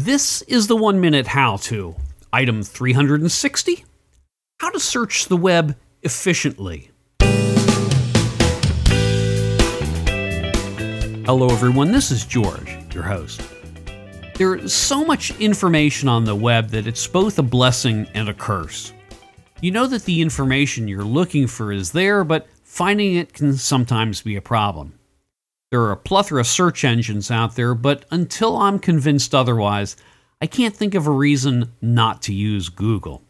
This is the one minute how to. Item 360 How to search the web efficiently. Hello, everyone. This is George, your host. There's so much information on the web that it's both a blessing and a curse. You know that the information you're looking for is there, but finding it can sometimes be a problem. There are a plethora of search engines out there, but until I'm convinced otherwise, I can't think of a reason not to use Google.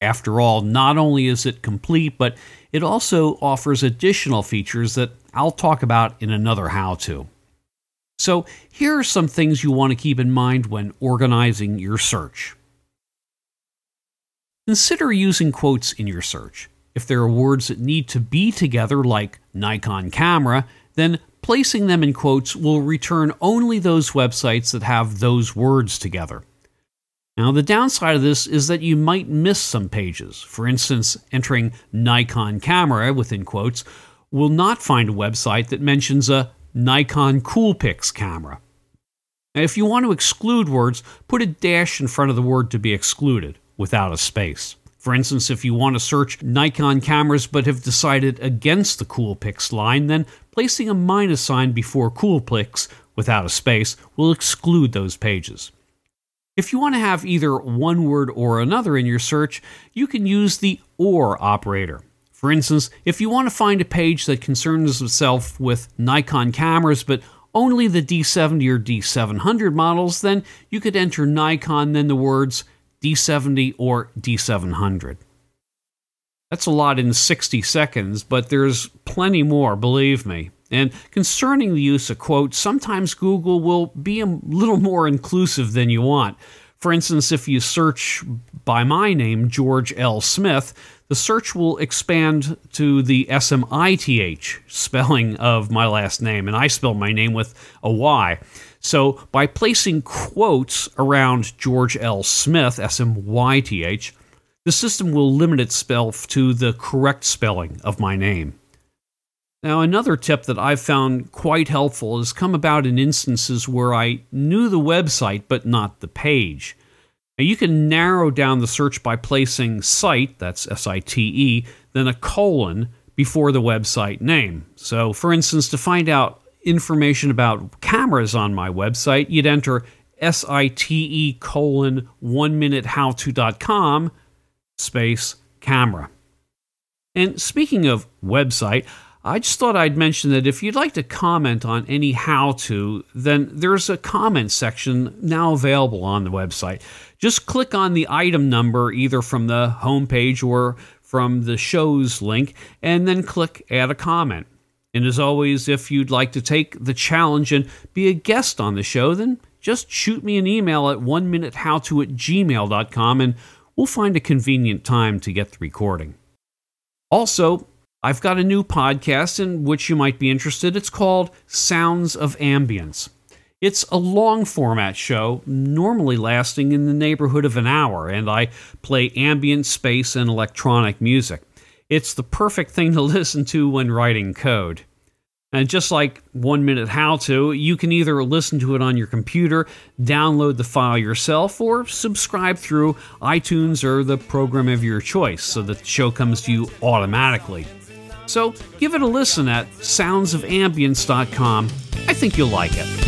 After all, not only is it complete, but it also offers additional features that I'll talk about in another how to. So, here are some things you want to keep in mind when organizing your search. Consider using quotes in your search. If there are words that need to be together, like Nikon camera, then placing them in quotes will return only those websites that have those words together. Now, the downside of this is that you might miss some pages. For instance, entering Nikon camera within quotes will not find a website that mentions a Nikon Coolpix camera. Now, if you want to exclude words, put a dash in front of the word to be excluded without a space. For instance, if you want to search Nikon cameras but have decided against the Coolpix line, then placing a minus sign before Coolpix without a space will exclude those pages. If you want to have either one word or another in your search, you can use the OR operator. For instance, if you want to find a page that concerns itself with Nikon cameras but only the D70 or D700 models, then you could enter Nikon, then the words D70 or D700. That's a lot in 60 seconds, but there's plenty more, believe me. And concerning the use of quotes, sometimes Google will be a little more inclusive than you want. For instance, if you search by my name, George L. Smyth, the search will expand to the S M I T H spelling of my last name, and I spell my name with a Y. So by placing quotes around George L. Smyth, S M Y T H, the system will limit itself to the correct spelling of my name. Now, another tip that I've found quite helpful has come about in instances where I knew the website but not the page. Now, you can narrow down the search by placing site, that's S I T E, then a colon before the website name. So, for instance, to find out information about cameras on my website, you'd enter site colon one minute how to.com space camera. And speaking of website, I just thought I'd mention that if you'd like to comment on any how to, then there's a comment section now available on the website. Just click on the item number either from the homepage or from the show's link, and then click add a comment. And as always, if you'd like to take the challenge and be a guest on the show, then just shoot me an email at one minute how to at gmail.com and we'll find a convenient time to get the recording. Also, I've got a new podcast in which you might be interested. It's called Sounds of Ambience. It's a long format show, normally lasting in the neighborhood of an hour, and I play ambient space and electronic music. It's the perfect thing to listen to when writing code. And just like One Minute How To, you can either listen to it on your computer, download the file yourself, or subscribe through iTunes or the program of your choice so that the show comes to you automatically. So give it a listen at soundsofambience.com. I think you'll like it.